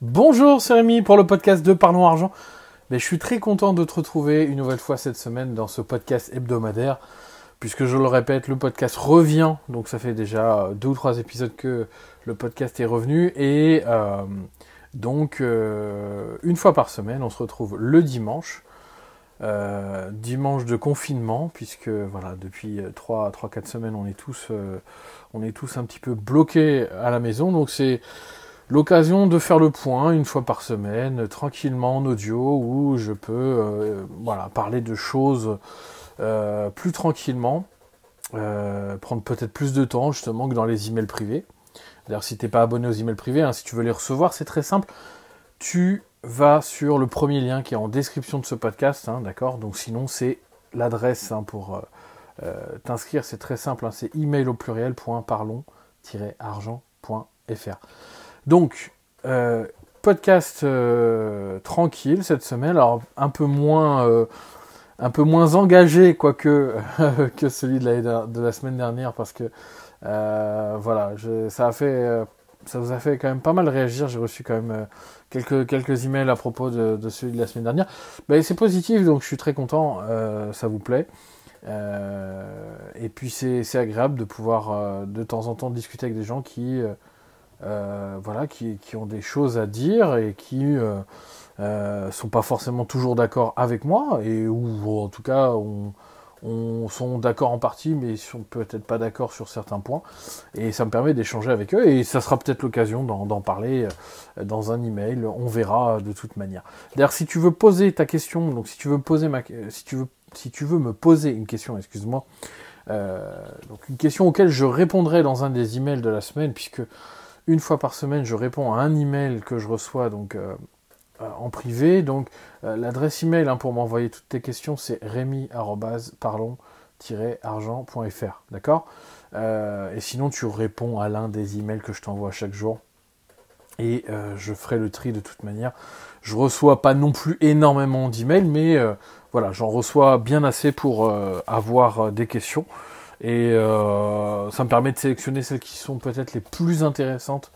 Bonjour, c'est Rémi pour le podcast de Parlons Argent. Mais je suis très content de te retrouver une nouvelle fois cette semaine dans ce podcast hebdomadaire, puisque je le répète, le podcast revient. Donc ça fait déjà deux ou trois épisodes que le podcast est revenu. Et euh, donc euh, une fois par semaine, on se retrouve le dimanche. Euh, dimanche de confinement, puisque voilà, depuis 3-4 semaines, on est, tous, on est tous un petit peu bloqués à la maison. Donc c'est l'occasion de faire le point une fois par semaine, tranquillement en audio, où je peux euh, voilà, parler de choses euh, plus tranquillement, euh, prendre peut-être plus de temps justement que dans les emails privés. D'ailleurs, si tu n'es pas abonné aux emails privés, hein, si tu veux les recevoir, c'est très simple. Tu vas sur le premier lien qui est en description de ce podcast, hein, d'accord? Donc sinon, c'est l'adresse hein, pour t'inscrire, c'est très simple, c'est email au pluriel.parlons-argent.fr. Donc, euh, podcast euh, tranquille cette semaine, alors un peu moins, euh, un peu moins engagé quoique que celui de la, semaine dernière parce que voilà, ça a fait, ça vous a fait quand même pas mal réagir. J'ai reçu quand même quelques quelques emails à propos de, celui de la semaine dernière. Ben, c'est positif, donc je suis très content. ça vous plaît. et puis c'est agréable de pouvoir de temps en temps discuter avec des gens qui euh, voilà, qui, ont des choses à dire et qui euh, euh, sont pas forcément toujours d'accord avec moi, et ou en tout cas on, sont d'accord en partie, mais sont peut-être pas d'accord sur certains points. Et ça me permet d'échanger avec eux, et ça sera peut-être l'occasion d'en parler dans un email. On verra de toute manière. D'ailleurs, si tu veux poser ta question, donc si tu veux poser ma, si tu veux, si tu veux me poser une question, excuse-moi. donc une question auquel je répondrai dans un des emails de la semaine, puisque une fois par semaine, je réponds à un email que je reçois donc euh, euh, en privé. Donc euh, l'adresse email hein, pour m'envoyer toutes tes questions, c'est rémi@parlons-argent.fr, d'accord? Et sinon, tu réponds à l'un des emails que je t'envoie chaque jour. Et je ferai le tri de toute manière. Je reçois pas non plus énormément d'emails, mais voilà, j'en reçois bien assez pour avoir des questions. Et euh, ça me permet de sélectionner celles qui sont peut-être les plus intéressantes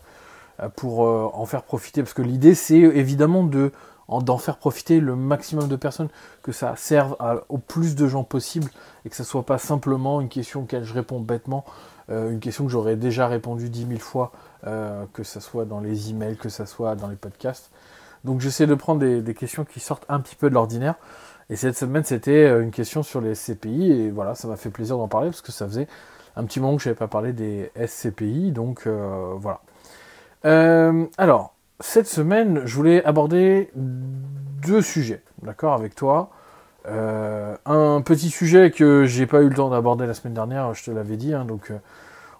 euh, pour euh, en faire profiter. Parce que l'idée, c'est évidemment de d'en faire profiter le maximum de personnes, que ça serve au plus de gens possible et que ça soit pas simplement une question auquel je réponds bêtement, une question que j'aurais déjà répondu dix mille fois, que ce soit dans les emails, que ce soit dans les podcasts. Donc j'essaie de prendre des, questions qui sortent un petit peu de l'ordinaire. Et cette semaine, c'était euh, une question sur les SCPI, et voilà, ça m'a fait plaisir d'en parler, parce que ça faisait un petit moment que je n'avais pas parlé des SCPI, donc euh, voilà. Euh, alors, cette semaine, je voulais aborder deux sujets, d'accord, avec toi. un petit sujet que j'ai pas eu le temps d'aborder la semaine dernière, je te l'avais dit, hein, donc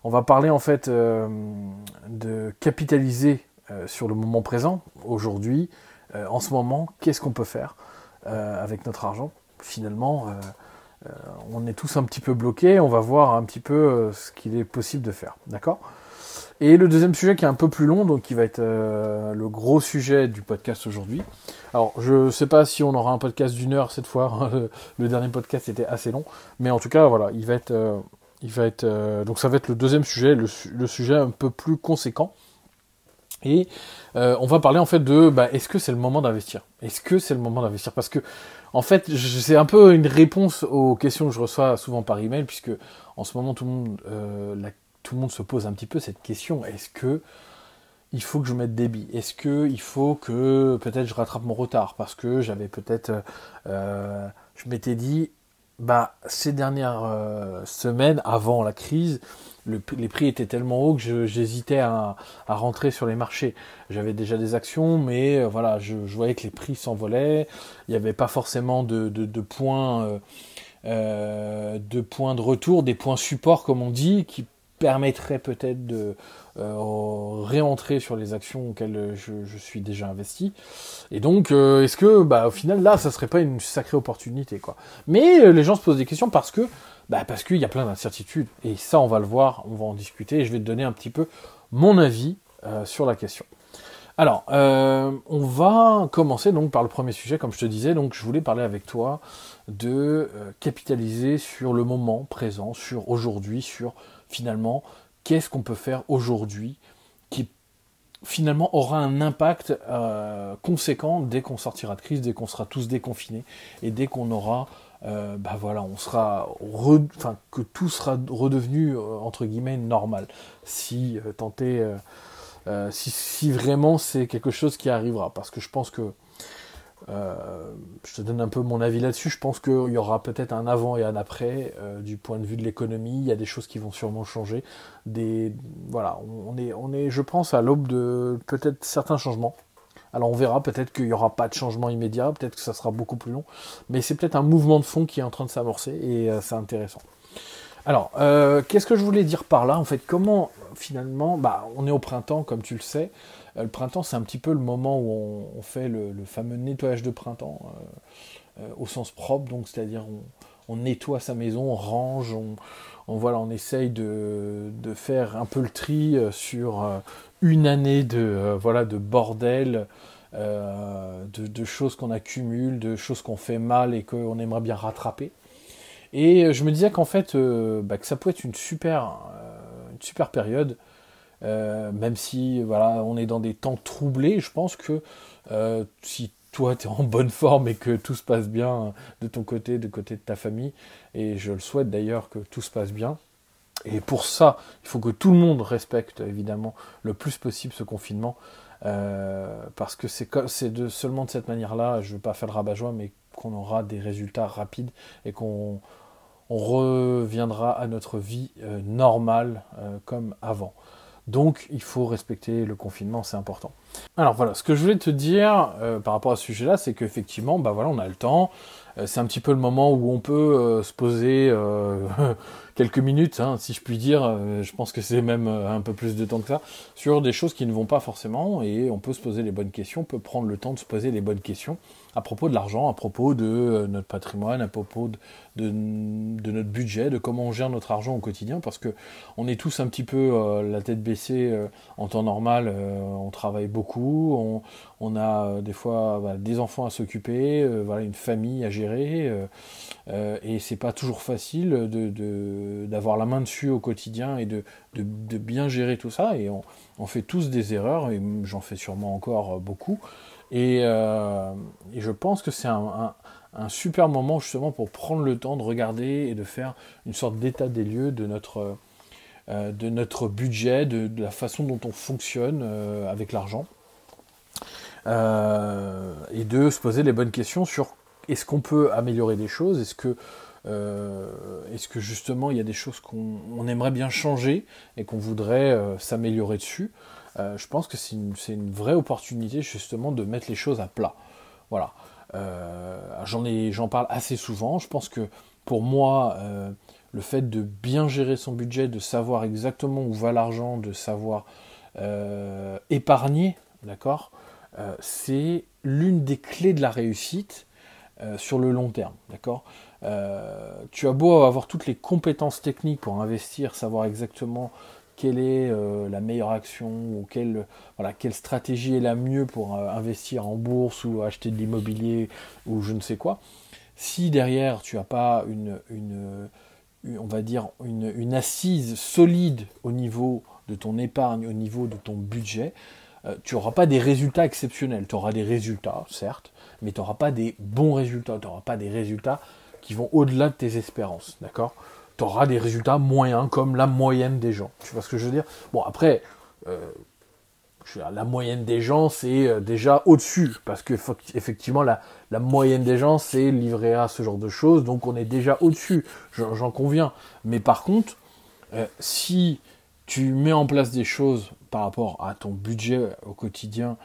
on va parler en fait de capitaliser sur le moment présent, aujourd'hui, en ce moment, qu'est-ce qu'on peut faire euh, avec notre argent. Finalement, euh, euh, on est tous un petit peu bloqués, on va voir un petit peu ce qu'il est possible de faire. D'accord? Et le deuxième sujet qui est un peu plus long, donc qui va être le gros sujet du podcast aujourd'hui. Alors, je ne sais pas si on aura un podcast d'une heure cette fois. le, dernier podcast était assez long, mais en tout cas, voilà, il va être, il va être, donc ça va être le deuxième sujet, le sujet un peu plus conséquent. Et euh, on va parler en fait de bah, est-ce que c'est le moment d'investir? Est-ce que c'est le moment d'investir? Parce que en fait, c'est un peu une réponse aux questions que je reçois souvent par email, puisque en ce moment tout le monde, euh, tout le monde se pose un petit peu cette question. Est-ce que il faut que je mette des billes? Est-ce que il faut que peut-être je rattrape mon retard? Parce que j'avais peut-être, euh, je m'étais dit, bah ces dernières semaines avant la crise, les prix étaient tellement hauts que j'hésitais à, rentrer sur les marchés. J'avais déjà des actions, mais euh, voilà, je, voyais que les prix s'envolaient. Il n'y avait pas forcément de, points, euh, euh, de points de retour, des points support comme on dit, qui permettraient peut-être de réentrer sur les actions auxquelles je, suis déjà investi. Et donc, est-ce que, bah, au final, là, ça serait pas une sacrée opportunité, quoi. Mais les gens se posent des questions parce que bah Parce qu'il y a plein d'incertitudes. Et ça, on va le voir, on va en discuter. Et je vais te donner un petit peu mon avis euh, sur la question. Alors, euh, on va commencer donc par le premier sujet, comme je te disais. Donc, je voulais parler avec toi de euh, capitaliser sur le moment présent, sur aujourd'hui, sur finalement qu'est-ce qu'on peut faire aujourd'hui qui finalement aura un impact euh, conséquent dès qu'on sortira de crise, dès qu'on sera tous déconfinés et dès qu'on aura, euh, bah voilà, on sera, enfin que tout sera redevenu euh, entre guillemets normal, si tenter, si, si, vraiment c'est quelque chose qui arrivera, parce que je pense que euh, je te donne un peu mon avis là-dessus. Je pense qu'il y aura peut-être un avant et un après euh, du point de vue de l'économie. Il y a des choses qui vont sûrement changer. Des, voilà, on est, on est, je pense, à l'aube de peut-être certains changements. Alors on verra, peut-être qu'il n'y aura pas de changement immédiat, peut-être que ça sera beaucoup plus long, mais c'est peut-être un mouvement de fond qui est en train de s'amorcer et euh, c'est intéressant. Alors, qu'est-ce que je voulais dire par là En fait, comment finalement, bah, on est au printemps, comme tu le sais, le printemps, c'est un petit peu le moment où on, fait le, fameux nettoyage de printemps euh, euh, au sens propre, donc c'est-à-dire on, nettoie sa maison, on range, on, voilà, on essaye de, faire un peu le tri sur une année de, voilà, de bordel, de, choses qu'on accumule, de choses qu'on fait mal et qu'on aimerait bien rattraper. Et je me disais qu'en fait, bah, que ça pouvait être une super période euh, même si voilà, on est dans des temps troublés, je pense que euh, si toi tu es en bonne forme et que tout se passe bien de ton côté, de côté de ta famille, et je le souhaite d'ailleurs que tout se passe bien. Et pour ça, il faut que tout le monde respecte évidemment le plus possible ce confinement, euh, parce que c'est seulement de cette manière-là, je ne veux pas faire le rabat-joie, mais qu'on aura des résultats rapides et qu'on reviendra à notre vie normale comme avant. Donc il faut respecter le confinement, c'est important. Alors voilà, ce que je voulais te dire euh, par rapport à ce sujet-là, c'est qu'effectivement, bah voilà, on a le temps. Euh, c'est un petit peu le moment où on peut euh, se poser quelques minutes, hein, si je puis dire. je pense que c'est même un peu plus de temps que ça sur des choses qui ne vont pas forcément, et on peut se poser les bonnes questions, on peut prendre le temps de se poser les bonnes questions à propos de l'argent, à propos de euh, notre patrimoine, à propos de, notre budget, de comment on gère notre argent au quotidien, parce que on est tous un petit peu euh, la tête baissée euh, en temps normal, on travaille beaucoup, on, a des fois bah, des enfants à s'occuper, voilà, une famille à gérer, et c'est pas toujours facile d'avoir la main dessus au quotidien et de, bien gérer tout ça, et on, fait tous des erreurs, et j'en fais sûrement encore beaucoup. Euh, et, je pense que c'est un, super moment justement pour prendre le temps de regarder et de faire une sorte d'état des lieux de notre, euh, de notre budget, de, la façon dont on fonctionne euh, avec l'argent. et de se poser les bonnes questions sur est-ce qu'on peut améliorer des choses, est-ce que, est que justement il y a des choses qu'on aimerait bien changer et qu'on voudrait s'améliorer dessus? Euh, je pense que c'est une, vraie opportunité justement de mettre les choses à plat. Voilà. Euh, j'en parle assez souvent. Je pense que pour moi, euh, le fait de bien gérer son budget, de savoir exactement où va l'argent, de savoir épargner, d'accord, c'est l'une des clés de la réussite sur le long terme, d'accord? Tu as beau avoir toutes les compétences techniques pour investir, savoir exactement quelle est euh, la meilleure action ou quelle, stratégie est la mieux pour euh, investir en bourse ou acheter de l'immobilier ou je ne sais quoi. Si derrière tu n'as pas une, on va dire une, assise solide au niveau de ton épargne, au niveau de ton budget, euh, tu n'auras pas des résultats exceptionnels. Tu auras des résultats, certes, mais tu n'auras pas des bons résultats. Tu n'auras pas des résultats qui vont au-delà de tes espérances. D'accord? Tu auras des résultats moyens comme la moyenne des gens. Tu vois ce que je veux dire? Bon, après, euh, la moyenne des gens, c'est euh, déjà au-dessus, parce que effectivement, la, moyenne des gens, c'est livré à ce genre de choses, donc on est déjà au-dessus, j'en conviens. Mais par contre, euh, si tu mets en place des choses par rapport à ton budget au quotidien,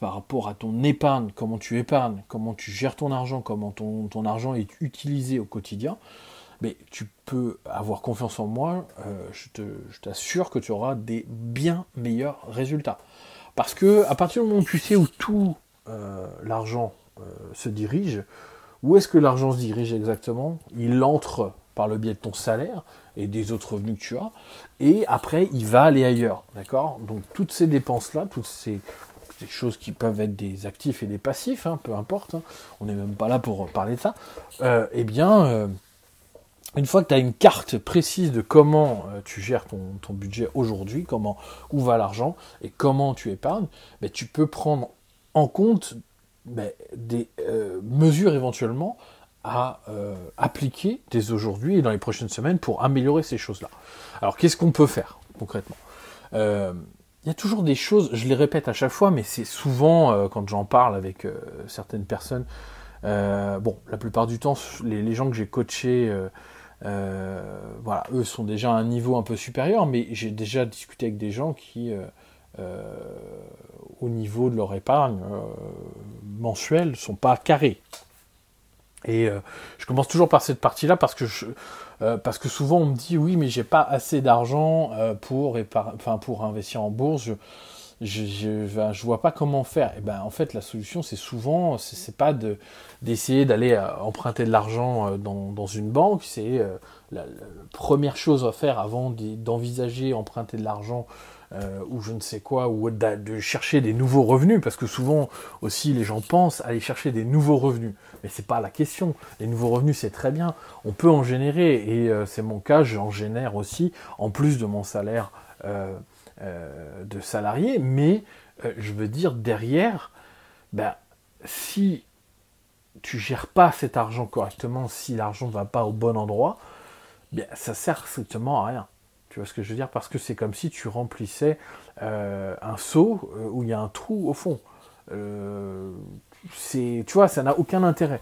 par rapport à ton épargne, comment tu épargnes, comment tu gères ton argent, comment ton, argent est utilisé au quotidien, mais tu peux avoir confiance en moi, euh, je t'assure que tu auras des bien meilleurs résultats. Parce que à partir du moment où tu sais où tout euh, l'argent euh, se dirige, où est-ce que l'argent se dirige exactement? Il entre par le biais de ton salaire et des autres revenus que tu as, et après il va aller ailleurs, d'accord? Donc toutes ces dépenses-là, toutes ces, choses qui peuvent être des actifs et des passifs, hein, peu importe, hein, on n'est même pas là pour parler de ça, eh bien une fois que tu as une carte précise de comment euh, tu gères ton, budget aujourd'hui, comment où va l'argent et comment tu épargnes, ben, tu peux prendre en compte ben, des euh, mesures éventuellement à euh, appliquer dès aujourd'hui et dans les prochaines semaines pour améliorer ces choses-là. Alors qu'est-ce qu'on peut faire concrètement? Il y a toujours des choses, je les répète à chaque fois, mais c'est souvent quand j'en parle avec certaines personnes, bon, la plupart du temps, les, gens que j'ai coachés euh, voilà, eux sont déjà à un niveau un peu supérieur, mais j'ai déjà discuté avec des gens qui, euh, euh, au niveau de leur épargne mensuelle, sont pas carrés. Et je commence toujours par cette partie-là parce que parce que souvent on me dit oui mais j'ai pas assez d'argent pour enfin pour investir en bourse je, je, je, vois pas comment faire. Et ben en fait la solution c'est souvent c'est pas de d'essayer d'aller euh, emprunter de l'argent euh, dans, dans, une banque, c'est euh, la, première chose à faire avant d'envisager emprunter de l'argent ou je ne sais quoi, ou de, chercher des nouveaux revenus, parce que souvent aussi les gens pensent aller chercher des nouveaux revenus, mais c'est pas la question. Les nouveaux revenus c'est très bien, on peut en générer et c'est mon cas, j'en génère aussi en plus de mon salaire euh, de salariés, mais euh, je veux dire derrière, ben, si tu gères pas cet argent correctement, si l'argent ne va pas au bon endroit, bien ça sert strictement à rien. Tu vois ce que je veux dire? Parce que c'est comme si tu remplissais euh, un seau où il y a un trou au fond. c'est, tu vois, ça n'a aucun intérêt.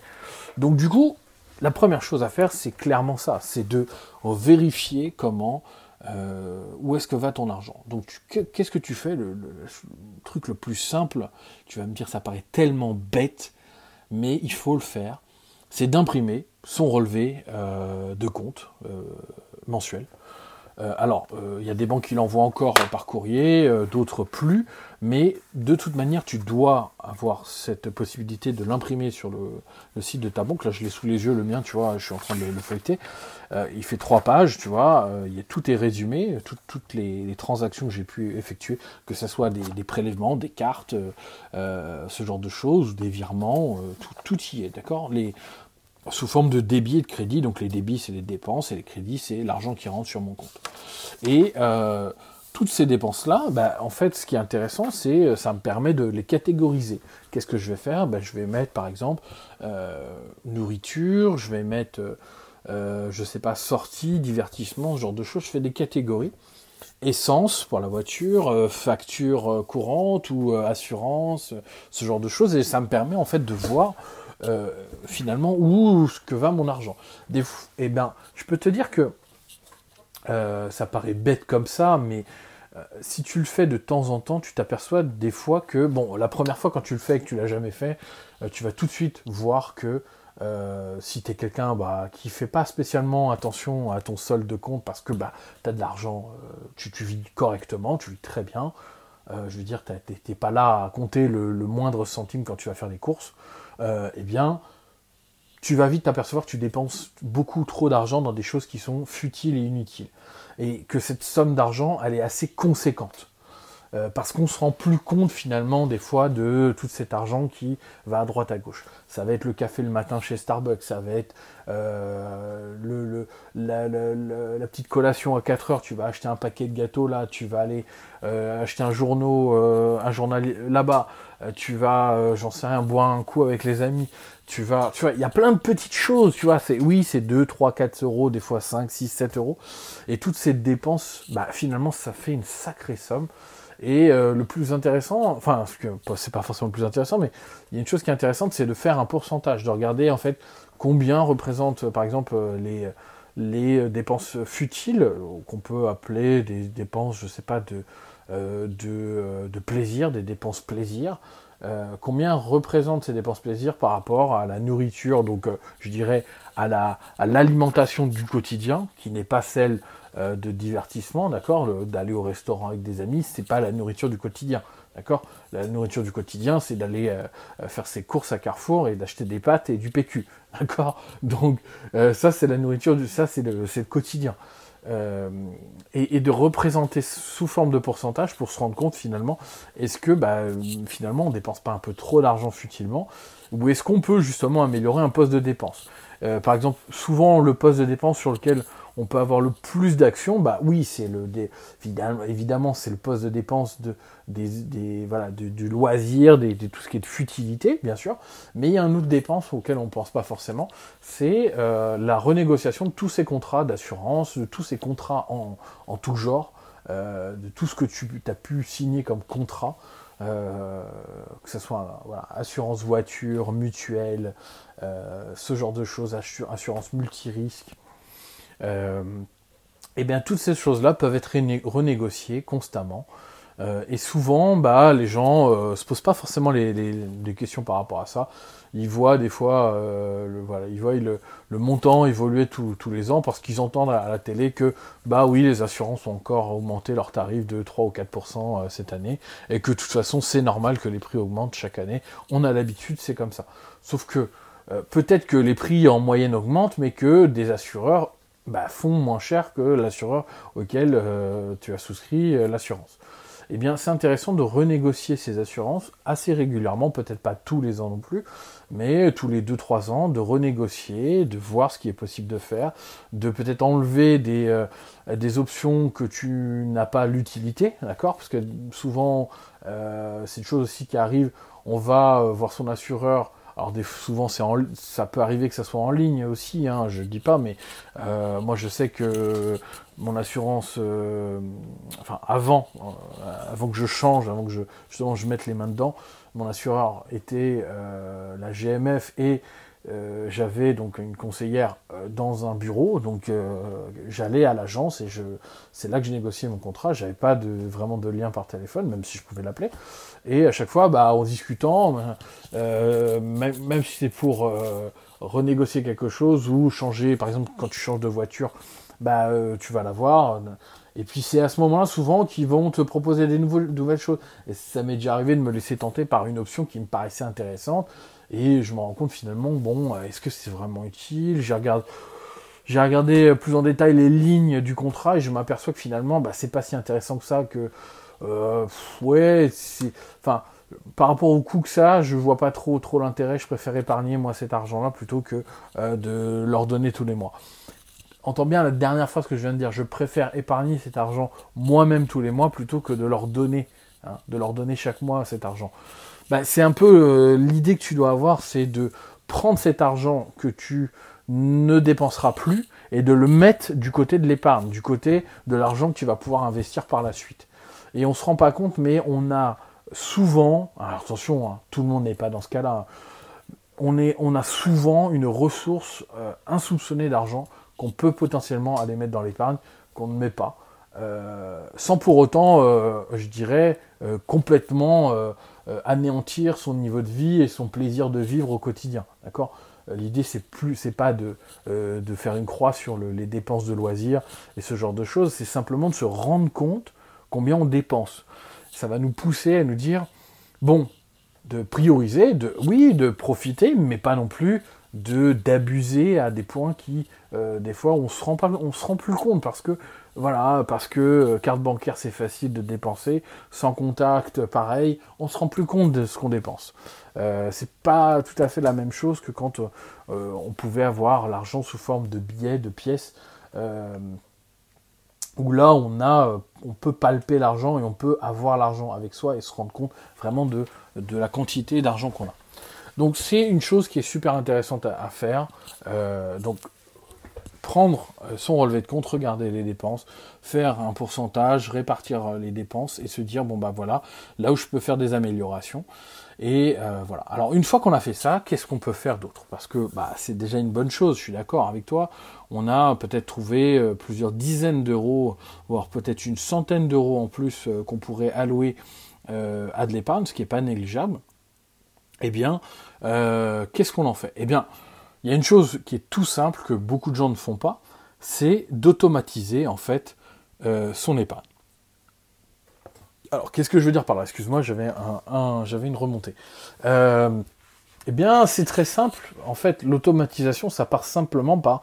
Donc du coup, la première chose à faire, c'est clairement ça, c'est de vérifier comment euh, où est-ce que va ton argent. Donc, qu'est-ce que tu fais? Le, truc le plus simple, tu vas me dire, ça paraît tellement bête, mais il faut le faire, c'est d'imprimer son relevé euh, de compte euh, alors, il y a des banques qui l'envoient encore par courrier, d'autres plus, mais de toute manière, tu dois avoir cette possibilité de l'imprimer sur le, site de ta banque. Là, je l'ai sous les yeux, le mien, tu vois, je suis en train de le, feuilleter. Euh, il fait trois pages, tu vois, euh, tout est résumé, toutes les, transactions que j'ai pu effectuer, que ce soit des, prélèvements, des cartes, euh, ce genre de choses, des virements, tout, y est, d'accord? Sous forme de débit et de crédit. Donc les débits, c'est les dépenses et les crédits, c'est l'argent qui rentre sur mon compte. Et toutes ces dépenses-là, bah, en fait, ce qui est intéressant, c'est euh, ça me permet de les catégoriser. Qu'est-ce que je vais faire? Bah, Je vais mettre, par exemple, euh, nourriture, je vais mettre, euh, euh, je sais pas, sortie, divertissement, ce genre de choses. Je fais des catégories. Essence pour la voiture, facture courante ou assurance, ce genre de choses. Et ça me permet, en fait, de voir finalement où ce que va mon argent. Eh ben, je peux te dire que euh, ça paraît bête comme ça, mais euh, si tu le fais de temps en temps, tu t'aperçois des fois que, bon, la première fois quand tu le fais et que tu l'as jamais fait, euh, tu vas tout de suite voir que si tu es quelqu'un bah, qui fait pas spécialement attention à ton solde de compte parce que bah, tu as de l'argent, tu, vis correctement, tu vis très bien, je veux dire, tu n'es pas là à compter le, moindre centime quand tu vas faire des courses, eh bien, tu vas vite t'apercevoir que tu dépenses beaucoup trop d'argent dans des choses qui sont futiles et inutiles. Et que cette somme d'argent, elle est assez conséquente. Euh, parce qu'on se rend plus compte finalement des fois de tout cet argent qui va à droite à gauche. Ça va être le café le matin chez Starbucks, ça va être euh, la, petite collation à 4 heures, tu vas acheter un paquet de gâteaux là, tu vas aller euh, acheter un journal, un journal là-bas, tu vas, j'en sais rien, boire un coup avec les amis, tu vas, tu vois, il y a plein de petites choses, tu vois, c'est, oui, c'est 2, 3, 4 euros, des fois 5, 6, 7 euros, et toutes ces dépenses, bah, finalement, ça fait une sacrée somme, et euh, le plus intéressant, enfin, c'est pas forcément le plus intéressant, mais il y a une chose qui est intéressante, c'est de faire un pourcentage, de regarder, en fait, combien représente, par exemple, les, les dépenses futiles, qu'on peut appeler des dépenses, je sais pas, de, euh, euh, plaisir, des dépenses plaisir, euh, combien représentent ces dépenses plaisir par rapport à la nourriture, donc euh, je dirais à l'alimentation du quotidien, qui n'est pas celle euh, de divertissement, d'accord, d'aller au restaurant avec des amis, c'est pas la nourriture du quotidien, d'accord. La nourriture du quotidien, c'est d'aller faire ses courses à Carrefour et d'acheter des pâtes et du PQ, d'accord. Donc ça c'est la nourriture du, ça c'est le, le quotidien. et, de représenter sous forme de pourcentage pour se rendre compte finalement, est-ce que bah, finalement on dépense pas un peu trop d'argent futilement, ou est-ce qu'on peut justement améliorer un poste de dépense? Par exemple, souvent le poste de dépense sur lequel on peut avoir le plus d'actions, bah oui, c'est le évidemment c'est le poste de dépense de des, voilà du loisir, de tout ce qui est de futilité, bien sûr. Mais il y a un autre dépense auquel on ne pense pas forcément, c'est euh, la renégociation de tous ces contrats d'assurance, de tous ces contrats en, tout genre, euh, de tout ce que tu as pu signer comme contrat. Euh, que ce soit assurance voiture, mutuelle, ce genre de choses, assurance multirisque, euh, eh bien, toutes ces choses-là peuvent être renégociées constamment. Euh, et souvent, bah, les gens ne euh, se posent pas forcément les, questions par rapport à ça. Ils voient des fois, le, voilà, ils voient le, montant évoluer tous les ans parce qu'ils entendent à la télé que, bah oui, les assurances ont encore augmenté leurs tarifs de 3 ou 4% cette année et que de toute façon, c'est normal que les prix augmentent chaque année. On a l'habitude, c'est comme ça. Sauf que peut-être que les prix en moyenne augmentent, mais que des assureurs bah, font moins cher que l'assureur auquel euh, tu as souscrit euh, l'assurance. Eh bien, c'est intéressant de renégocier ces assurances assez régulièrement, peut-être pas tous les ans non plus, mais tous les 2-3 ans, de renégocier, de voir ce qui est possible de faire, de peut-être enlever des, euh, des options que tu n'as pas l'utilité, d'accord? Parce que souvent, c'est une chose aussi qui arrive, on va voir son assureur alors souvent c'est ça peut arriver que ça soit en ligne aussi, hein, je ne dis pas, mais euh, moi je sais que mon assurance, euh, enfin avant, euh, avant que je change, avant que je justement je mette les mains dedans, mon assureur était la GMF et j'avais donc une conseillère dans un bureau, donc j'allais à l'agence et c'est là que j'ai négocié mon contrat. J'avais pas vraiment de lien par téléphone, même si je pouvais l'appeler. Et à chaque fois, bah, en discutant, euh, même, si c'est pour euh, renégocier quelque chose ou changer, par exemple, quand tu changes de voiture, bah, euh, tu vas la voir. Et puis c'est à ce moment-là souvent qu'ils vont te proposer des nouvelles, nouvelles choses. Et ça m'est déjà arrivé de me laisser tenter par une option qui me paraissait intéressante. Et je me rends compte finalement, bon, est-ce que c'est vraiment utile? J'ai regardé, j'ai regardé plus en détail les lignes du contrat et je m'aperçois que finalement, bah, c'est pas si intéressant que ça que euh, ouais, enfin, par rapport au coût que ça, je vois pas trop, trop l'intérêt. Je préfère épargner moi cet argent-là plutôt que euh, de leur donner tous les mois. Entends bien la dernière phrase que je viens de dire. Je préfère épargner cet argent moi-même tous les mois plutôt que de leur donner, hein, de leur donner chaque mois cet argent. Bah, c'est un peu euh, l'idée que tu dois avoir, c'est de prendre cet argent que tu ne dépenseras plus et de le mettre du côté de l'épargne, du côté de l'argent que tu vas pouvoir investir par la suite. Et on se rend pas compte, mais on a souvent, attention, hein, tout le monde n'est pas dans ce cas-là, on a souvent une ressource euh, insoupçonnée d'argent qu'on peut potentiellement aller mettre dans l'épargne, qu'on ne met pas, euh, sans pour autant, euh, je dirais, complètement anéantir son niveau de vie et son plaisir de vivre au quotidien. D'accord? L'idée, c'est plus, c'est pas de, de faire une croix sur les dépenses de loisirs et ce genre de choses, c'est simplement de se rendre compte combien on dépense. Ça va nous pousser à nous dire, bon, de prioriser, de oui, de profiter, mais pas non plus de d'abuser à des points qui euh, des fois on se on se rend plus compte parce que voilà parce que euh, carte bancaire c'est facile de dépenser sans contact pareil on se rend plus compte de ce qu'on dépense euh, c'est pas tout à fait la même chose que quand on pouvait avoir l'argent sous forme de billets de pièces où là on a, euh, on peut palper l'argent et on peut avoir l'argent avec soi et se rendre compte vraiment de, la quantité d'argent qu'on a. Donc c'est une chose qui est super intéressante à, faire. Euh, donc prendre euh, son relevé de compte, regarder les dépenses, faire un pourcentage, répartir les dépenses et se dire bon bah voilà, là où je peux faire des améliorations. Et euh, voilà. Alors une fois qu'on a fait ça, qu'est-ce qu'on peut faire d'autre? Parce que bah, c'est déjà une bonne chose, je suis d'accord avec toi. On a peut-être trouvé euh, plusieurs dizaines d'euros, voire peut-être une centaine d'euros en plus euh, qu'on pourrait allouer à de l'épargne, ce qui n'est pas négligeable. Eh bien, qu'est-ce qu'on en fait? Eh bien, il y a une chose qui est tout simple que beaucoup de gens ne font pas, c'est d'automatiser en fait son épargne alors, qu'est-ce que je veux dire par là? Excuse-moi, j'avais un, j'avais une remontée. Euh, Eh bien, c'est très simple. En fait, l'automatisation, ça part simplement par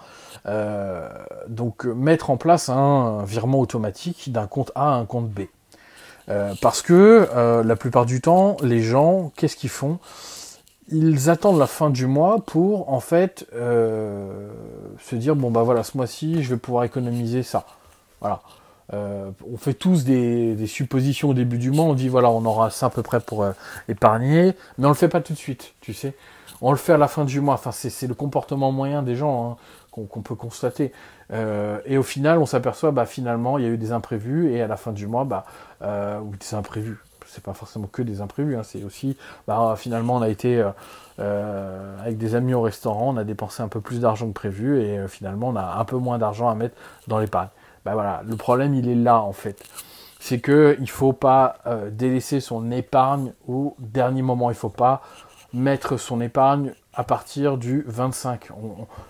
donc mettre en place un virement automatique d'un compte A à un compte B. parce que la plupart du temps, les gens, qu'est-ce qu'ils font? Ils attendent la fin du mois pour en fait euh, se dire bon bah voilà ce mois-ci je vais pouvoir économiser ça. Voilà. Euh, on fait tous des, suppositions au début du mois, on dit voilà on aura ça à peu près pour euh, épargner, mais on le fait pas tout de suite, tu sais. On le fait à la fin du mois. Enfin c'est le comportement moyen des gens hein, qu'on peut constater. et au final on s'aperçoit bah finalement il y a eu des imprévus et à la fin du mois bah ou des imprévus c'est pas forcément que des imprévus, hein, c'est aussi, bah, finalement, on a été euh, euh, avec des amis au restaurant, on a dépensé un peu plus d'argent que prévu et euh, finalement, on a un peu moins d'argent à mettre dans l'épargne. Bah voilà, le problème, il est là en fait. C'est que il faut pas délaisser son épargne au dernier moment. Il faut pas mettre son épargne à partir du 25.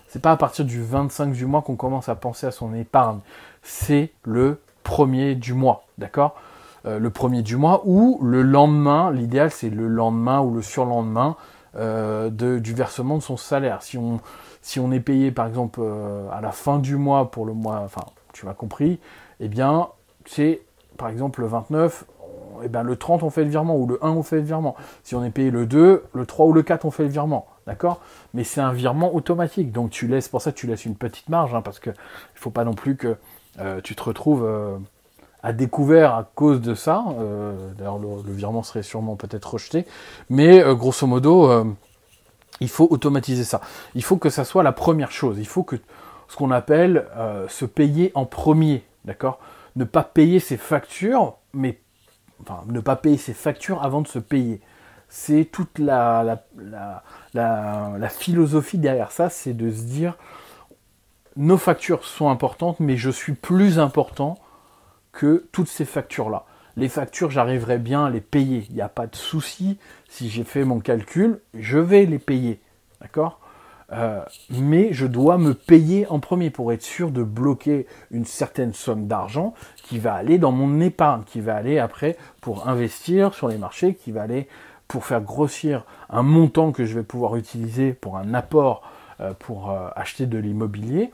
C'est pas à partir du 25 du mois qu'on commence à penser à son épargne. C'est le premier du mois, d'accord? Le premier du mois, ou le lendemain, l'idéal c'est le lendemain ou le surlendemain euh, du versement de son salaire. Si on, si on est payé par exemple euh, à la fin du mois pour le mois, enfin tu m'as compris, eh bien c'est par exemple le 29, eh bien, le 30 on fait le virement, ou le 1 on fait le virement. Si on est payé le 2, le 3 ou le 4 on fait le virement. D'accord? Mais c'est un virement automatique. Donc tu laisses, pour ça tu laisses une petite marge, hein, parce qu'il ne faut pas non plus que tu te retrouves à découvert à cause de ça. Euh, d'ailleurs, le, virement serait sûrement peut-être rejeté. Mais euh, grosso modo, euh, il faut automatiser ça. Il faut que ça soit la première chose. Il faut que ce qu'on appelle se payer en premier. D'accord? Ne pas payer ses factures, mais enfin, ne pas payer ses factures avant de se payer. C'est toute la, la, la philosophie derrière ça, c'est de se dire nos factures sont importantes, mais je suis plus important que toutes ces factures-là. Les factures, j'arriverai bien à les payer. Il n'y a pas de souci. Si j'ai fait mon calcul, je vais les payer. Euh, mais je dois me payer en premier pour être sûr de bloquer une certaine somme d'argent qui va aller dans mon épargne, qui va aller après pour investir sur les marchés, qui va aller pour faire grossir un montant que je vais pouvoir utiliser pour un apport euh, pour euh, acheter de l'immobilier.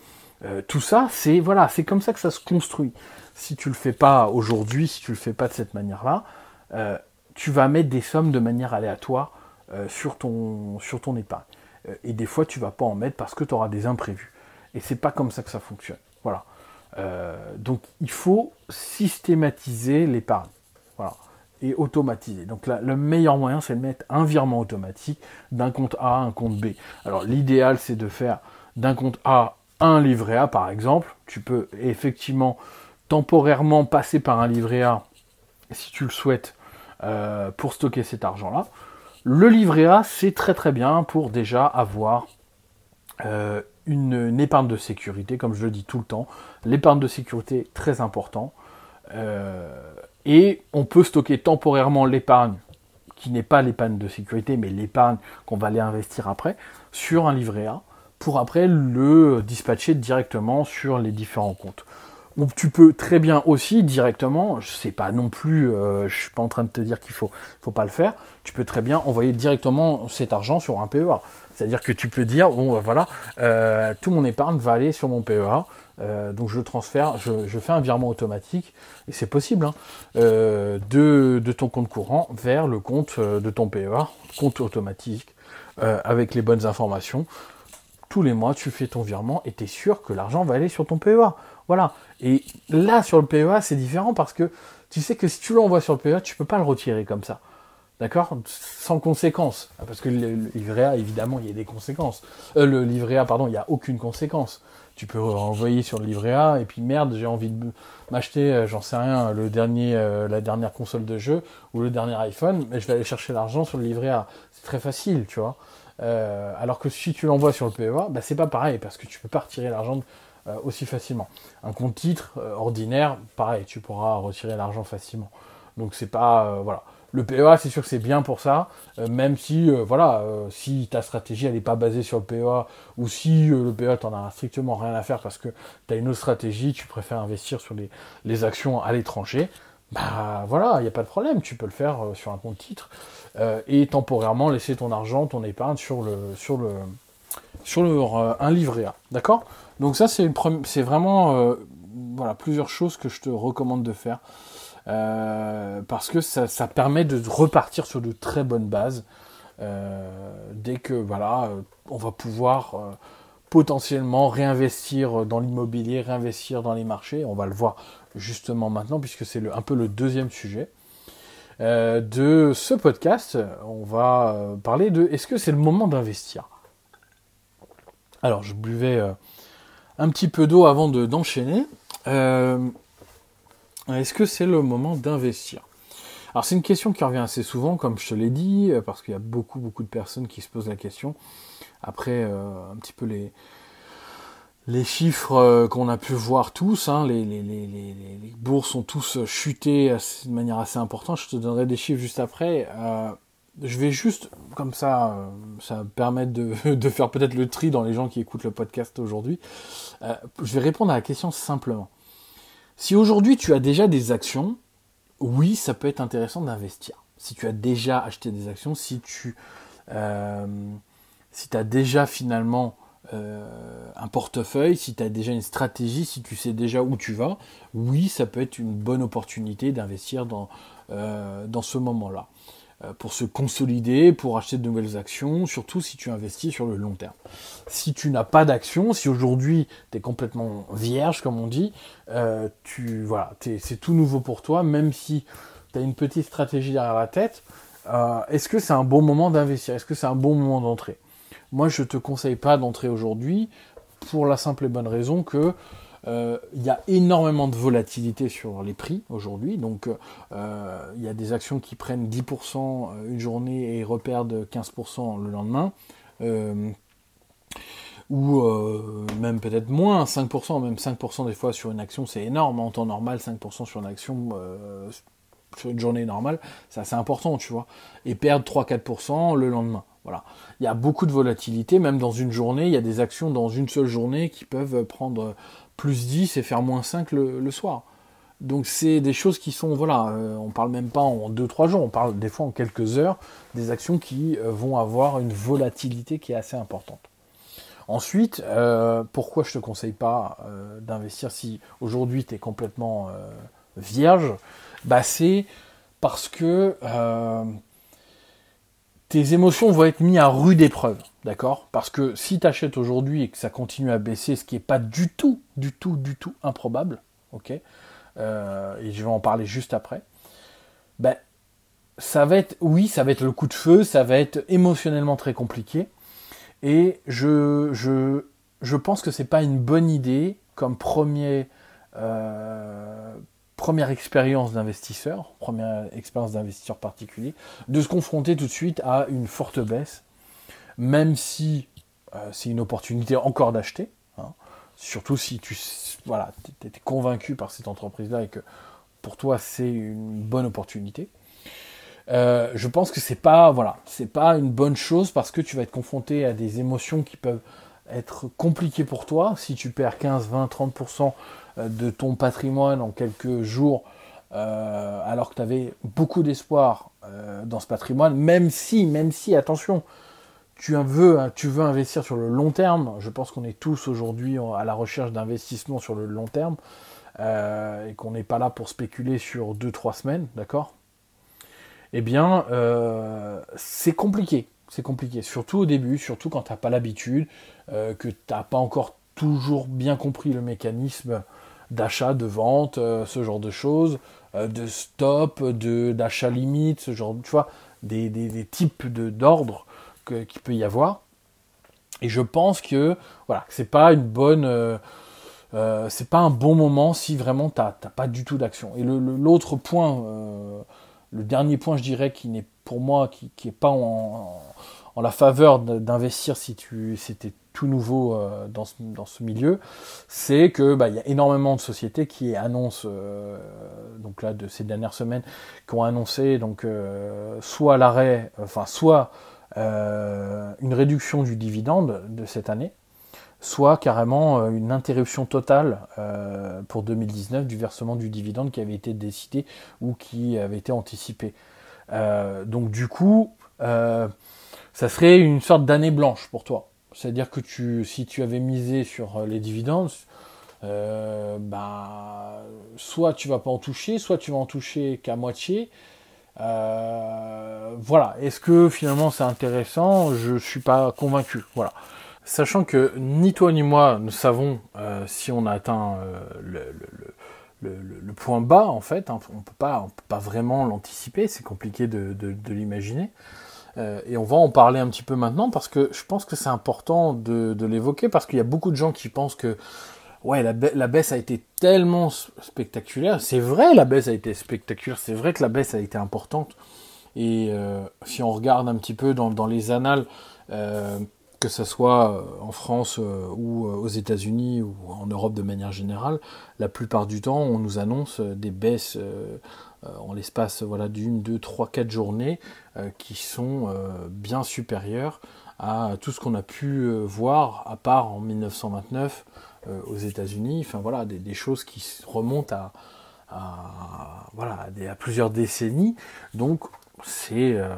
tout ça, c'est voilà, c'est comme ça que ça se construit si tu le fais pas aujourd'hui, si tu le fais pas de cette manière-là, euh, tu vas mettre des sommes de manière aléatoire euh, sur, ton, sur épargne. Euh, et des fois, tu vas pas en mettre parce que tu auras des imprévus. Et c'est pas comme ça que ça fonctionne. Voilà. donc, il faut systématiser l'épargne. Voilà. Et automatiser. Donc, le meilleur moyen, c'est de mettre un virement automatique d'un compte A à un compte B. Alors, l'idéal, c'est de faire d'un compte A un livret A, par exemple. Tu peux effectivement temporairement passer par un livret A, si tu le souhaites, euh, pour stocker cet argent-là. Le livret A, c'est très très bien pour déjà avoir euh, une, épargne de sécurité, comme je le dis tout le temps. L'épargne de sécurité, très important. Euh, et on peut stocker temporairement l'épargne, qui n'est pas l'épargne de sécurité, mais l'épargne qu'on va aller investir après, sur un livret A, pour après le dispatcher directement sur les différents comptes tu peux très bien aussi directement, je sais pas non plus, euh, je suis pas en train de te dire qu'il faut, faut pas le faire. Tu peux très bien envoyer directement cet argent sur un PEA. C'est-à-dire que tu peux dire bon bah, voilà, euh, tout mon épargne va aller sur mon PEA, euh, donc je transfère, je, fais un virement automatique et c'est possible hein, de, de, ton compte courant vers le compte de ton PEA, compte automatique avec les bonnes informations. Tous les mois, tu fais ton virement et tu es sûr que l'argent va aller sur ton PEA. Voilà. Et là, sur le PEA, c'est différent parce que tu sais que si tu l'envoies sur le PEA, tu peux pas le retirer comme ça. D'accord? Sans conséquence. Parce que le livret A, évidemment, il y a des conséquences. Euh, le livret A, pardon, il n'y a aucune conséquence. Tu peux envoyer sur le livret A et puis merde, j'ai envie de m'acheter, euh, j'en sais rien, le dernier, euh, la dernière console de jeu ou le dernier iPhone, mais je vais aller chercher l'argent sur le livret A. C'est très facile, tu vois. alors que si tu l'envoies sur le PEA, bah, c'est pas pareil parce que tu peux pas retirer l'argent aussi facilement. Un compte titre euh, ordinaire, pareil, tu pourras retirer l'argent facilement. Donc c'est pas euh, voilà. Le PEA, c'est sûr que c'est bien pour ça, même si voilà, si ta stratégie elle n'est pas basée sur le PEA ou si le PEA t'en as strictement rien à faire parce que tu as une autre stratégie, tu préfères investir sur les, actions à l'étranger, bah voilà, il n'y a pas de problème, tu peux le faire sur un compte titre. et temporairement laisser ton argent, ton épargne sur le sur le sur un livret A. D'accord? Donc ça c'est vraiment voilà plusieurs choses que je te recommande de faire. parce que ça, permet de repartir sur de très bonnes bases dès que voilà on va pouvoir potentiellement réinvestir dans l'immobilier, réinvestir dans les marchés. On va le voir justement maintenant puisque c'est un peu le deuxième sujet. Euh, de ce podcast, on va euh, parler de est-ce que c'est le moment d'investir? Alors, je buvais euh, un petit peu d'eau avant d'enchaîner. est-ce que c'est le moment d'investir? Alors, c'est une question qui revient assez souvent, comme je te l'ai dit, parce qu'il y a beaucoup, beaucoup de personnes qui se posent la question. Après, euh, un petit peu les, les chiffres euh, qu'on a pu voir tous, hein, les, les, les, les, bourses ont tous chuté de manière assez importante. Je te donnerai des chiffres juste après. Euh, je vais juste, comme ça, ça va permettre de, faire peut-être le tri dans les gens qui écoutent le podcast aujourd'hui. je vais répondre à la question simplement. Si aujourd'hui tu as déjà des actions, oui, ça peut être intéressant d'investir. Si tu as déjà acheté des actions, si tu tu as déjà finalement euh, un portefeuille, si tu as déjà une stratégie, si tu sais déjà où tu vas, oui, ça peut être une bonne opportunité d'investir euh, dans ce moment-là. Euh, pour se consolider, pour acheter de nouvelles actions, surtout si tu investis sur le long terme. Si tu n'as pas d'action, si aujourd'hui tu es complètement vierge, comme on dit, tu voilà, c'est tout nouveau pour toi, même si tu as une petite stratégie derrière la tête, est-ce que c'est un bon moment d'investir? Est-ce que c'est un bon moment d'entrer? Moi, je ne te conseille pas d'entrer aujourd'hui pour la simple et bonne raison que euh, il y a énormément de volatilité sur les prix aujourd'hui. Donc, euh, il y a des actions qui prennent 10% une journée et reperdent 15% le lendemain. Euh, ou même peut-être moins, 5%, même 5% des fois sur une action, c'est énorme. En temps normal, 5% sur une action sur une journée normale, c'est assez important, tu vois. Et perdre 3-4% le lendemain. Voilà. Il y a beaucoup de volatilité, même dans une journée, il y a des actions dans une seule journée qui peuvent prendre plus 10 et faire moins 5 le, soir. Donc c'est des choses qui sont, voilà, euh, on parle même pas en 2-3 jours, on parle des fois en quelques heures, des actions qui euh, vont avoir une volatilité qui est assez importante. Ensuite, euh, pourquoi je te conseille pas d'investir si aujourd'hui tu es complètement vierge? Bah, C'est parce que tes émotions vont être mises à rude épreuve, d'accord? Parce que si tu achètes aujourd'hui et que ça continue à baisser, ce qui n'est pas du tout, du tout, du tout improbable, ok? Euh, Et je vais en parler juste après. Ben, ça va être, oui, ça va être le coup de feu, ça va être émotionnellement très compliqué. Et je, pense que c'est pas une bonne idée comme premier, euh, première expérience d'investisseur, première expérience d'investisseur particulier, de se confronter tout de suite à une forte baisse, même si euh, c'est une opportunité encore d'acheter, hein. surtout si tu voilà, es, convaincu par cette entreprise-là et que pour toi c'est une bonne opportunité. Euh, je pense que c'est pas voilà, c'est pas une bonne chose parce que tu vas être confronté à des émotions qui peuvent être compliquées pour toi si tu perds 15, 20, 30% euh, de ton patrimoine en quelques jours, euh, alors que tu avais beaucoup d'espoir euh, dans ce patrimoine, même si, même si, attention, tu veux, tu veux investir sur le long terme, je pense qu'on est tous aujourd'hui à la recherche d'investissement sur le long terme, et qu'on n'est pas là pour spéculer sur 2-3 semaines, d'accord? Eh bien, c'est compliqué, c'est compliqué, surtout au début, surtout quand tu n'as pas l'habitude, que tu n'as pas encore toujours bien compris le mécanisme d'achat, de vente, euh, ce genre de choses, euh, de stop, de d'achat limite, ce genre, tu vois, des, types de qu'il peut y avoir. Et je pense que voilà, c'est pas une bonne, euh, c'est pas un bon moment si vraiment t'as pas du tout d'action. Et l'autre point, le dernier point, je dirais, qui n'est pour moi, qui, qui pas en, en la faveur d'investir si tu c'était tout nouveau euh, dans, ce, dans, ce, milieu, c'est que bah, il y a énormément de sociétés qui annoncent, euh, donc là de ces dernières semaines, qui ont annoncé donc euh, soit l'arrêt, enfin soit une réduction du dividende de cette année, soit carrément une interruption totale pour 2019 du versement du dividende qui avait été décidé ou qui avait été anticipé. donc du coup, ça serait une sorte d'année blanche pour toi. C'est-à-dire que tu, si tu avais misé sur les dividendes, bah, soit tu vas pas en toucher, soit tu vas en toucher qu'à moitié. voilà. Est-ce que finalement c'est intéressant? Je suis pas convaincu. Voilà. Sachant que ni toi ni moi ne savons euh, si on a atteint euh, le, point bas, en fait, hein. on ne peut pas vraiment l'anticiper, c'est compliqué de, l'imaginer. Euh, et on va en parler un petit peu maintenant parce que je pense que c'est important de, l'évoquer parce qu'il y a beaucoup de gens qui pensent que ouais, la, baisse a été tellement spectaculaire. C'est vrai, la baisse a été spectaculaire, c'est vrai que la baisse a été importante. Et si on regarde un petit peu dans, les annales, que ce soit euh, en France euh, ou euh, aux États-Unis ou en Europe de manière générale, la plupart du temps, on nous annonce des baisses en l'espace voilà, d'une, deux, trois, quatre journées qui sont bien supérieures à tout ce qu'on a pu voir, à part en 1929 aux États-Unis. Enfin voilà, des, choses qui remontent à, voilà, à plusieurs décennies. Donc euh,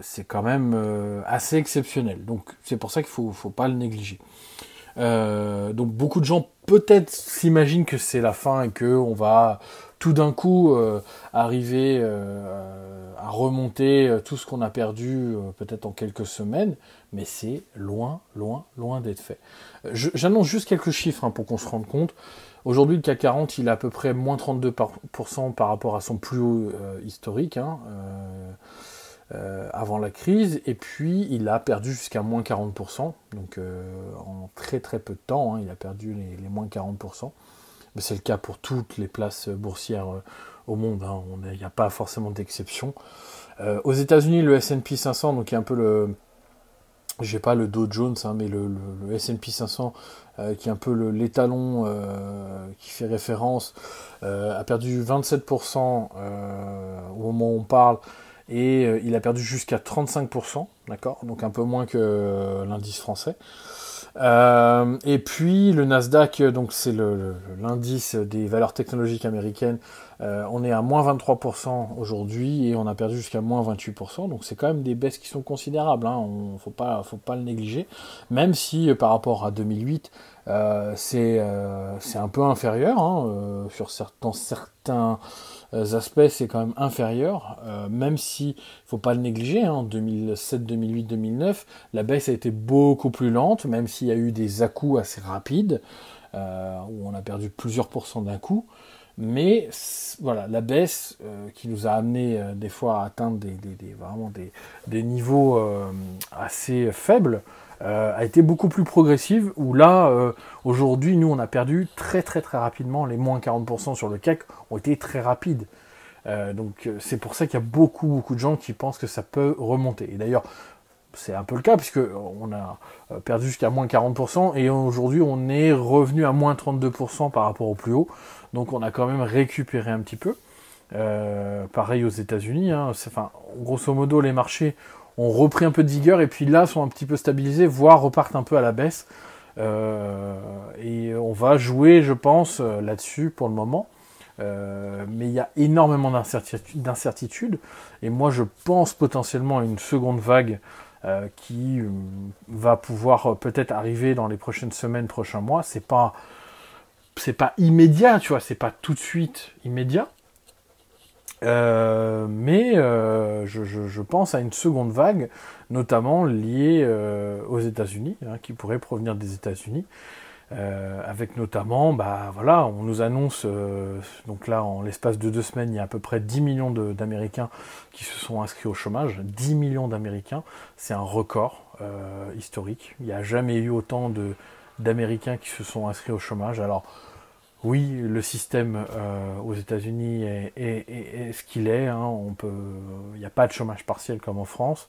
c'est quand même euh, assez exceptionnel. Donc c'est pour ça qu'il faut, faut pas le négliger. Euh, donc beaucoup de gens peut-être s'imaginent que c'est la fin et que on va tout d'un coup arriver à remonter tout ce qu'on a perdu peut-être en quelques semaines, mais c'est loin, loin, loin d'être fait. J'annonce juste quelques chiffres hein, pour qu'on se rende compte. Aujourd'hui, le CAC 40, il est à peu près moins 32% par rapport à son plus haut euh, historique hein, euh, euh, avant la crise, et puis il a perdu jusqu'à moins 40%, donc en très très peu de temps, hein, il a perdu les, moins 40%. Mais c'est le cas pour toutes les places boursières au monde, hein, il n'y a pas forcément d'exception. aux États-Unis, le SP 500, donc qui est un peu le, j'ai pas le Dow Jones, hein, mais le, S&P 500, euh, qui est un peu l'étalon euh, qui fait référence, euh, a perdu 27% au moment où on parle, et il a perdu jusqu'à 35%, d'accord? Donc un peu moins que l'indice français. et puis le Nasdaq, donc c'est l'indice des valeurs technologiques américaines, euh, on est à moins 23% aujourd'hui et on a perdu jusqu'à moins 28%. Donc c'est quand même des baisses qui sont considérables. Hein. On faut pas, faut pas le négliger. Même si euh, par rapport à 2008, euh, c'est un peu inférieur. Hein. sur certains, aspects, c'est quand même inférieur. même si faut pas le négliger. En 2007, 2008, 2009, la baisse a été beaucoup plus lente. Même s'il y a eu des à-coups assez rapides où on a perdu plusieurs pourcents d'un coup. Mais voilà, la baisse euh, qui nous a amené euh, des fois à atteindre des, vraiment des, niveaux euh, assez faibles a été beaucoup plus progressive. Où là, aujourd'hui, nous, on a perdu très très très rapidement. Les moins 40% sur le CAC ont été très rapides. donc c'est pour ça qu'il y a beaucoup beaucoup de gens qui pensent que ça peut remonter. Et d'ailleurs, c'est un peu le cas puisque on a perdu jusqu'à moins 40% et aujourd'hui on est revenu à moins 32% par rapport au plus haut. Donc on a quand même récupéré un petit peu. Euh, pareil aux États-Unis. Hein. Grosso modo, les marchés ont repris un peu de vigueur et puis là sont un petit peu stabilisés, voire repartent un peu à la baisse. Euh, et on va jouer, je pense, euh, là-dessus pour le moment. mais il y a énormément d'incertitudes. Et moi, je pense potentiellement à une seconde vague qui va pouvoir peut-être arriver dans les prochaines semaines, prochains mois. C'est pas c'est pas immédiat, tu vois, c'est pas tout de suite immédiat. Euh, mais euh, je, pense à une seconde vague, notamment liée euh, aux États-Unis, hein, qui pourrait provenir des États-Unis, avec notamment, bah voilà, on nous annonce, donc là en l'espace de deux semaines, il y a à peu près 10 millions d'Américains qui se sont inscrits au chômage. 10 millions d'Américains, c'est un record historique. Il n'y a jamais eu autant d'Américains qui se sont inscrits au chômage. Alors oui, le système euh, aux États-Unis est, ce qu'il est. Hein. Il n'y a pas de chômage partiel comme en France.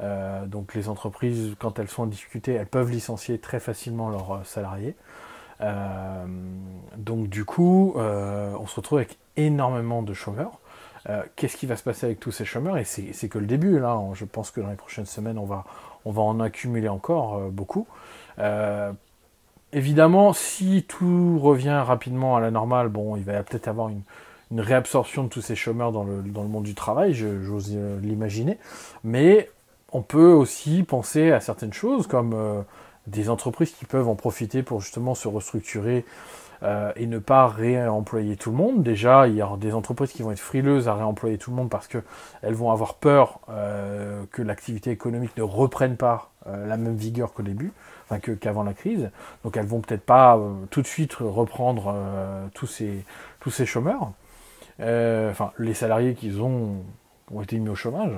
Euh, donc les entreprises, quand elles sont en difficulté, elles peuvent licencier très facilement leurs euh, salariés. donc du coup, on se retrouve avec énormément de chômeurs. Qu'est-ce qui va se passer avec tous ces chômeurs? Et c'est que le début. Là, je pense que dans les prochaines semaines, on va en accumuler encore beaucoup. Évidemment, si tout revient rapidement à la normale, bon, il va peut-être avoir une, réabsorption de tous ces chômeurs dans le, monde du travail, j'ose l'imaginer. Mais on peut aussi penser à certaines choses comme des entreprises qui peuvent en profiter pour justement se restructurer euh, et ne pas réemployer tout le monde. Déjà, il y aura des entreprises qui vont être frileuses à réemployer tout le monde parce qu'elles vont avoir peur euh, que l'activité économique ne reprenne pas euh, la même vigueur qu'au début, qu'avant la crise. Donc elles vont peut-être pas tout de suite reprendre tous, ces, tous ces chômeurs, enfin les salariés qui ont, ont été mis au chômage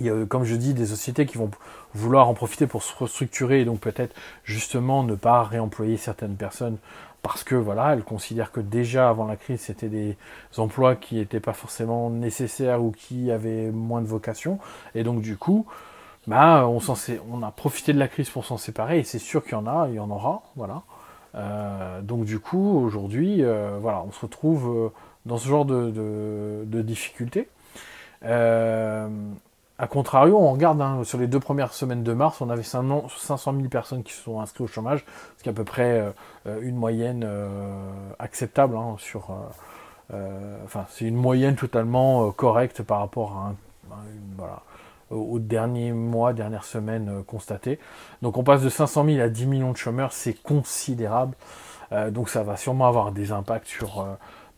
il y a, comme je dis, des sociétés qui vont vouloir en profiter pour se restructurer et donc peut-être justement ne pas réemployer certaines personnes parce que voilà, elles considèrent que déjà avant la crise, c'était des emplois qui n'étaient pas forcément nécessaires ou qui avaient moins de vocation. Et donc du coup, bah, on, a profité de la crise pour s'en séparer et c'est sûr qu'il y en a, il y en aura, voilà. Euh, donc du coup, aujourd'hui, euh, voilà, on se retrouve euh, dans ce genre de, difficultés. A contrario, on regarde hein, sur les deux premières semaines de mars, on avait 500 000 personnes qui se sont inscrites au chômage, ce qui est à peu près une moyenne acceptable hein, enfin, c'est une moyenne totalement correcte par rapport à, voilà, aux derniers mois, dernières semaines constatées. Donc on passe de 500 000 à 10 millions de chômeurs, c'est considérable. donc ça va sûrement avoir des impacts sur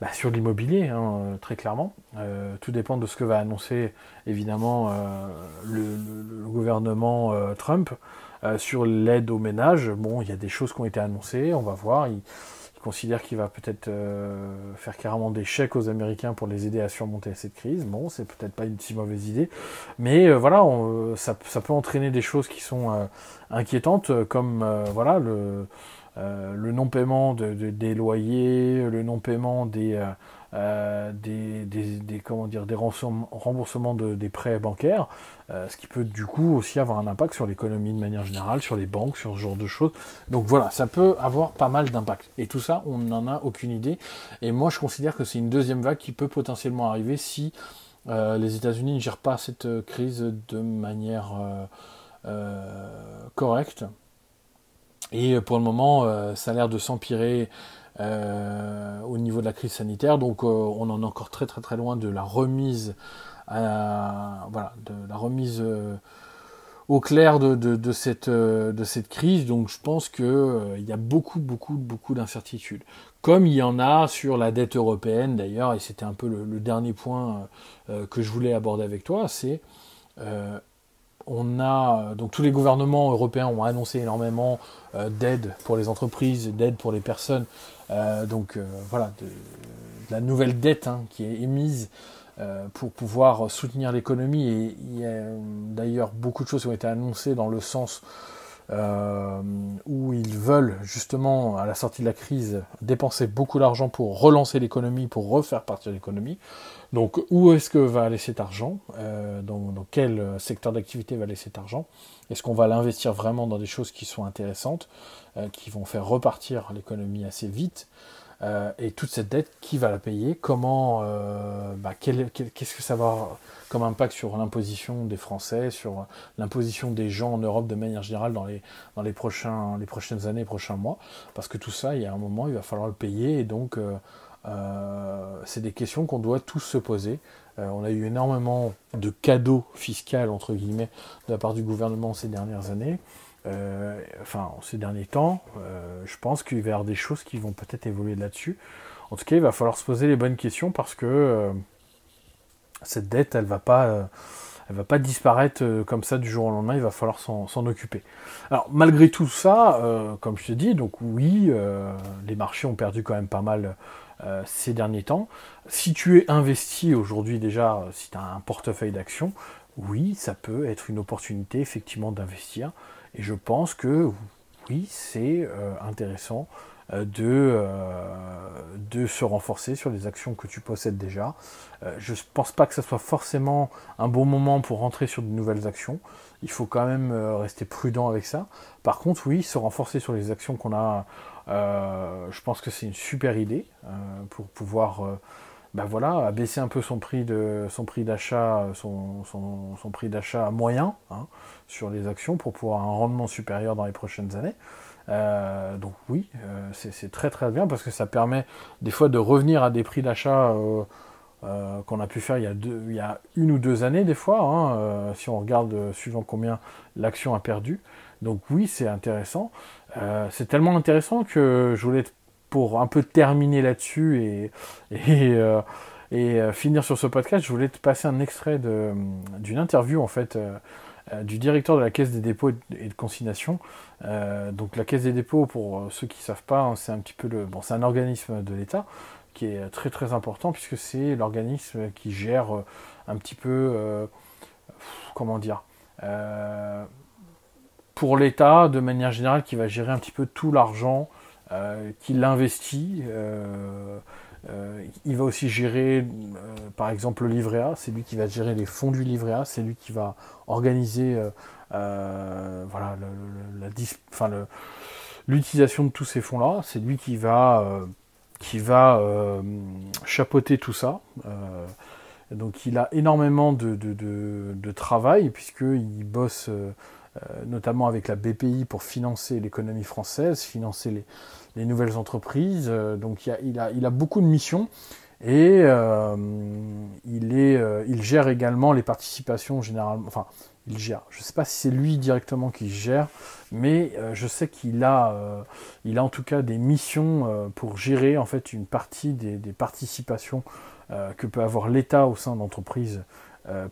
bah, sur l'immobilier, hein, euh, très clairement. Euh, tout dépend de ce que va annoncer évidemment euh, le, gouvernement Trump sur l'aide aux ménages. Bon, il y a des choses qui ont été annoncées, on va voir. Considère qu'il va peut-être faire carrément des chèques aux Américains pour les aider à surmonter cette crise. Bon, c'est peut-être pas une si mauvaise idée, mais voilà, ça, peut entraîner des choses qui sont inquiétantes, comme voilà le euh, le non-paiement des loyers, le non-paiement des, euh, euh, des, comment dire, des remboursements des prêts bancaires, ce qui peut du coup aussi avoir un impact sur l'économie de manière générale, sur les banques, sur ce genre de choses. Donc voilà, ça peut avoir pas mal d'impact. Et tout ça, on n'en a aucune idée. Et moi, je considère que c'est une deuxième vague qui peut potentiellement arriver si les États-Unis ne gèrent pas cette crise de manière correcte. Et euh, pour le moment, euh, ça a l'air de s'empirer euh, au niveau de la crise sanitaire. Donc on en est encore très très très loin de la remise, voilà, de la remise au clair de, cette, de cette crise. Donc je pense qu'il y a beaucoup beaucoup beaucoup d'incertitudes. Comme il y en a sur la dette européenne d'ailleurs, et c'était un peu le, dernier point que je voulais aborder avec toi, c'est on a donc tous les gouvernements européens ont annoncé énormément euh, d'aide pour les entreprises, d'aide pour les personnes. Euh, donc euh, voilà, de, la nouvelle dette hein, qui est émise pour pouvoir soutenir l'économie. Et il y a d'ailleurs beaucoup de choses qui ont été annoncées dans le sens où ils veulent justement, à la sortie de la crise, dépenser beaucoup d'argent pour relancer l'économie, pour refaire partir l'économie. Donc où est-ce que va aller cet argent? Dans, quel secteur d'activité va aller cet argent? Est-ce qu'on va l'investir vraiment dans des choses qui sont intéressantes, euh, qui vont faire repartir l'économie assez vite euh, Et toute cette dette, qui va la payer? Comment euh, bah, Qu'est-ce que ça va avoir comme impact sur l'imposition des Français, sur l'imposition des gens en Europe de manière générale dans les, dans les, prochains, les prochaines années, prochains mois? Parce que tout ça, il y a un moment, il va falloir le payer et donc euh, c'est des questions qu'on doit tous se poser. Euh, on a eu énormément de cadeaux fiscaux, entre guillemets, de la part du gouvernement ces dernières années. Euh, enfin, ces derniers temps, je pense qu'il va y avoir des choses qui vont peut-être évoluer là-dessus. En tout cas, il va falloir se poser les bonnes questions parce que cette dette, elle va va pas disparaître comme ça du jour au lendemain, il va falloir s'en occuper. Alors malgré tout ça, comme je te dis, donc oui, les marchés ont perdu quand même pas mal euh, ces derniers temps. Si tu es investi aujourd'hui déjà, euh, si tu as un portefeuille d'actions, oui, ça peut être une opportunité effectivement d'investir. Et je pense que oui, c'est euh, intéressant de, de se renforcer sur les actions que tu possèdes déjà. je ne pense pas que ce soit forcément un bon moment pour rentrer sur de nouvelles actions. Il faut quand même rester prudent avec ça. Par contre, oui, se renforcer sur les actions qu'on a euh, je pense que c'est une super idée euh, pour pouvoir ben voilà, baisser un peu son prix d'achat, son, prix d'achat moyen hein, sur les actions pour pouvoir un rendement supérieur dans les prochaines années. donc oui, c'est très très bien parce que ça permet des fois de revenir à des prix d'achat qu'on a pu faire il y, a il y, a une ou deux années des fois, hein, si on regarde suivant combien l'action a perdu. Donc oui, c'est intéressant. c'est tellement intéressant que je voulais pour un peu terminer là-dessus et, euh, euh, finir sur ce podcast, je voulais te passer un extrait d'une interview en fait euh, du directeur de la Caisse des dépôts et de consignation. donc la Caisse des dépôts, pour ceux qui ne savent pas, hein, c'est un petit peu le, bon, c'est un organisme de l'État qui est très très important puisque c'est l'organisme qui gère un petit peu, comment dire, pour l'État de manière générale, qui va gérer un petit peu tout l'argent qui l'investit. Euh, euh, il va aussi gérer, par exemple, le livret A. C'est lui qui va gérer les fonds du livret A. C'est lui qui va organiser voilà, l'utilisation de tous ces fonds-là. C'est lui qui va, qui va chapeauter tout ça. donc il a énormément de, de, de travail puisqu'il bosse notamment avec la BPI pour financer l'économie française, financer les, les nouvelles entreprises. Euh, donc il, a, beaucoup de missions et euh, euh, il gère également les participations généralement. Enfin, il gère. Je ne sais pas si c'est lui directement qui gère, mais je sais qu'il a, il a en tout cas des missions pour gérer en fait une partie des participations que peut avoir l'État au sein d'entreprises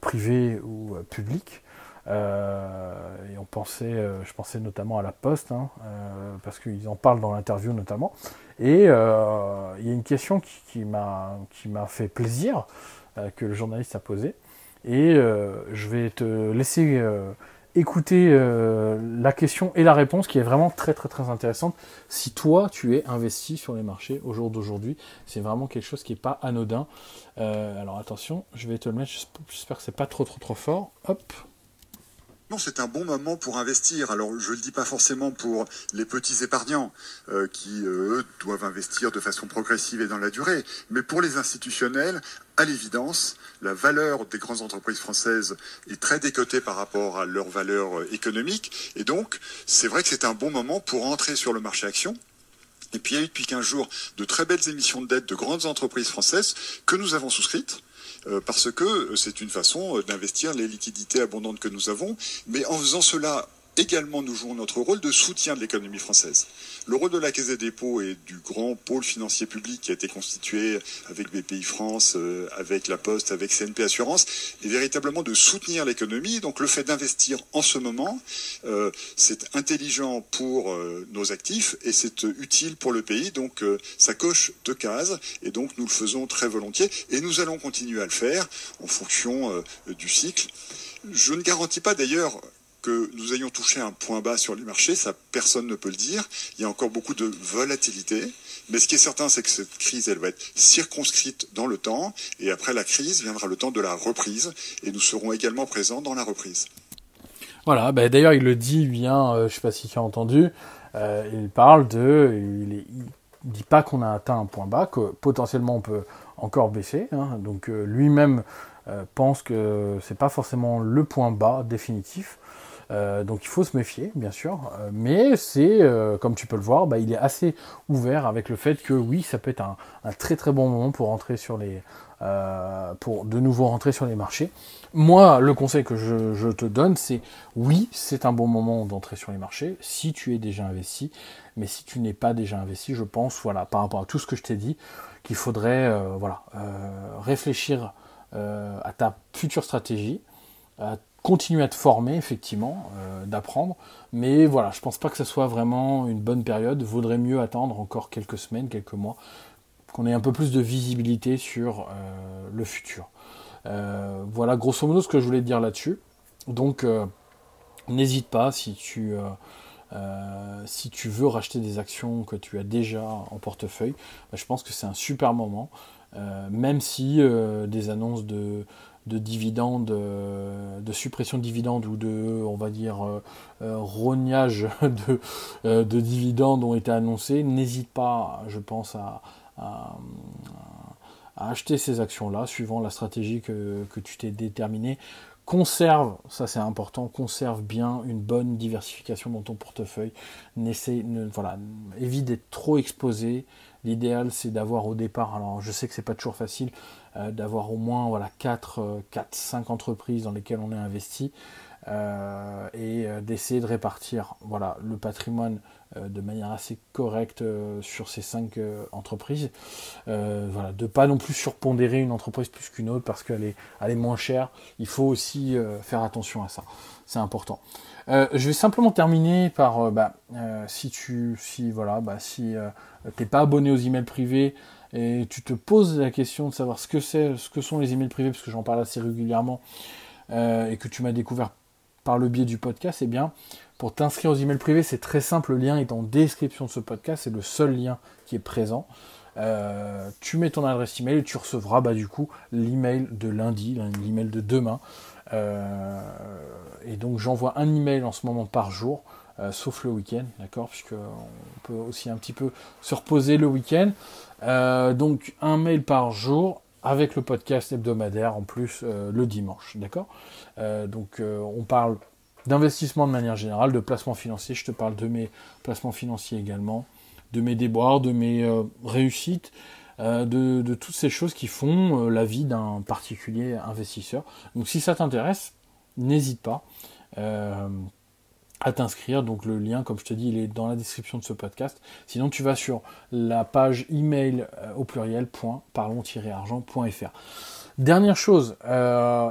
privées ou publiques. Euh, et on pensait, euh, je pensais notamment à la Poste, hein, euh, parce qu'ils en parlent dans l'interview notamment. Et il y a une question qui, m'a fait plaisir, que le journaliste a posée. Et je vais te laisser écouter la question et la réponse qui est vraiment très très très intéressante. Si toi tu es investi sur les marchés au jour d'aujourd'hui, c'est vraiment quelque chose qui n'est pas anodin. alors attention, je vais te le mettre, j'espère que c'est pas trop trop trop fort. Hop. Non, c'est un bon moment pour investir. Alors, je ne le dis pas forcément pour les petits épargnants euh, qui, euh, eux, doivent investir de façon progressive et dans la durée, mais pour les institutionnels, à l'évidence, la valeur des grandes entreprises françaises est très décotée par rapport à leur valeur euh, économique, et donc, c'est vrai que c'est un bon moment pour entrer sur le marché action. Et puis, il y a eu depuis 15 jours de très belles émissions de dette de grandes entreprises françaises que nous avons souscrites parce que c'est une façon euh, d'investir les liquidités abondantes que nous avons, mais en faisant cela également nous jouons notre rôle de soutien de l'économie française. Le rôle de la Caisse des dépôts et du grand pôle financier public qui a été constitué avec BPI France, euh, avec La Poste, avec CNP Assurance, est véritablement de soutenir l'économie. Donc le fait d'investir en ce moment, euh, c'est intelligent pour euh, nos actifs et c'est utile pour le pays. Donc ça coche deux cases et donc nous le faisons très volontiers et nous allons continuer à le faire en fonction du cycle. Je ne garantis pas d'ailleurs que nous ayons touché un point bas sur les marchés, ça personne ne peut le dire. Il y a encore beaucoup de volatilité. Mais ce qui est certain, c'est que cette crise, elle va être circonscrite dans le temps. Et après la crise, viendra le temps de la reprise. Et nous serons également présents dans la reprise. Voilà, bah, d'ailleurs, il le dit bien, euh, je ne sais pas si tu as entendu, euh, il parle de. Il, ne dit pas qu'on a atteint un point bas, que potentiellement on peut encore baisser. Hein. donc euh, lui-même pense que c'est pas forcément le point bas définitif. Euh, donc il faut se méfier, bien sûr. Euh, mais c'est, euh, comme tu peux le voir, bah, il est assez ouvert avec le fait que oui, ça peut être un, très très bon moment pour rentrer sur les, pour de nouveau rentrer sur les marchés. Moi, le conseil que je, te donne, c'est oui, c'est un bon moment d'entrer sur les marchés si tu es déjà investi. Mais si tu n'es pas déjà investi, je pense, voilà, par rapport à tout ce que je t'ai dit, qu'il faudrait, voilà, réfléchir à ta future stratégie, continuer à te former, effectivement, euh, d'apprendre. Mais voilà, je pense pas que ce soit vraiment une bonne période. Vaudrait mieux attendre encore quelques semaines, quelques mois, qu'on ait un peu plus de visibilité sur euh, le futur. Euh, voilà, grosso modo, ce que je voulais te dire là-dessus. Donc, n'hésite pas si tu, si tu veux racheter des actions que tu as déjà en portefeuille. Bah, je pense que c'est un super moment. même si des annonces de, de dividendes, euh, de suppression de dividendes ou de, on va dire, euh, euh, rognage de, de, dividendes ont été annoncés, n'hésite pas, je pense, à, acheter ces actions-là, suivant la stratégie que, tu t'es déterminée. Conserve, ça c'est important, conserve bien une bonne diversification dans ton portefeuille. N'essaie, ne, voilà, évite d'être trop exposé. L'idéal c'est d'avoir au départ, alors je sais que c'est pas toujours facile, euh, d'avoir au moins voilà 4, 4, 5 entreprises dans lesquelles on est investi. Euh, et euh, d'essayer de répartir voilà, le patrimoine euh, de manière assez correcte sur ces cinq entreprises. voilà, de pas non plus surpondérer une entreprise plus qu'une autre parce qu'elle est, moins chère. Il faut aussi faire attention à ça. C'est important. je vais simplement terminer par bah, si tu si voilà bah, pas abonné aux emails privés et tu te poses la question de savoir ce que c'est ce que sont les emails privés parce que j'en parle assez régulièrement et que tu m'as découvert par le biais du podcast, eh bien, pour t'inscrire aux emails privés, c'est très simple, le lien est en description de ce podcast, c'est le seul lien qui est présent. Euh, tu mets ton adresse email et tu recevras bah, du coup l'email de lundi, l'email de demain. Euh, et donc j'envoie un email en ce moment par jour, euh, sauf le week-end, d'accord, puisque on peut aussi un petit peu se reposer le week-end. donc un mail par jour avec le podcast hebdomadaire en plus euh, le dimanche, d'accord. Euh, Donc euh, on parle d'investissement de manière générale, de placement financier, je te parle de mes placements financiers également, de mes déboires, de mes réussites, de, de, toutes ces choses qui font la vie d'un particulier investisseur. Donc si ça t'intéresse, n'hésite pas à t'inscrire. Donc le lien, comme je te dis, il est dans la description de ce podcast. Sinon, tu vas sur la page email euh, au pluriel argentfr Dernière chose, euh,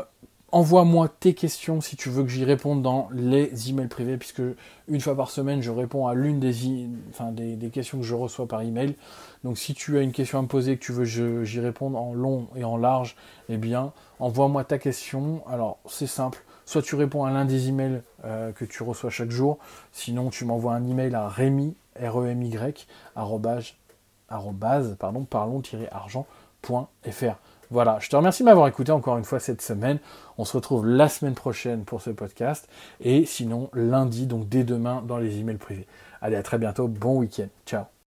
envoie-moi tes questions si tu veux que j'y réponde dans les emails privés, puisque une fois par semaine, je réponds à l'une des, questions que je reçois par email. Donc si tu as une question à me poser, que tu veux que j'y réponde en long et en large, eh bien, envoie-moi ta question. Alors, c'est simple Soit tu réponds à l'un des emails euh, que tu reçois chaque jour, sinon tu m'envoies un email à rémi, r e m y pardon, parlons-argent.fr. Voilà, je te remercie de m'avoir écouté encore une fois cette semaine. On se retrouve la semaine prochaine pour ce podcast et sinon lundi, donc dès demain dans les emails privés. Allez, à très bientôt, bon week-end. Ciao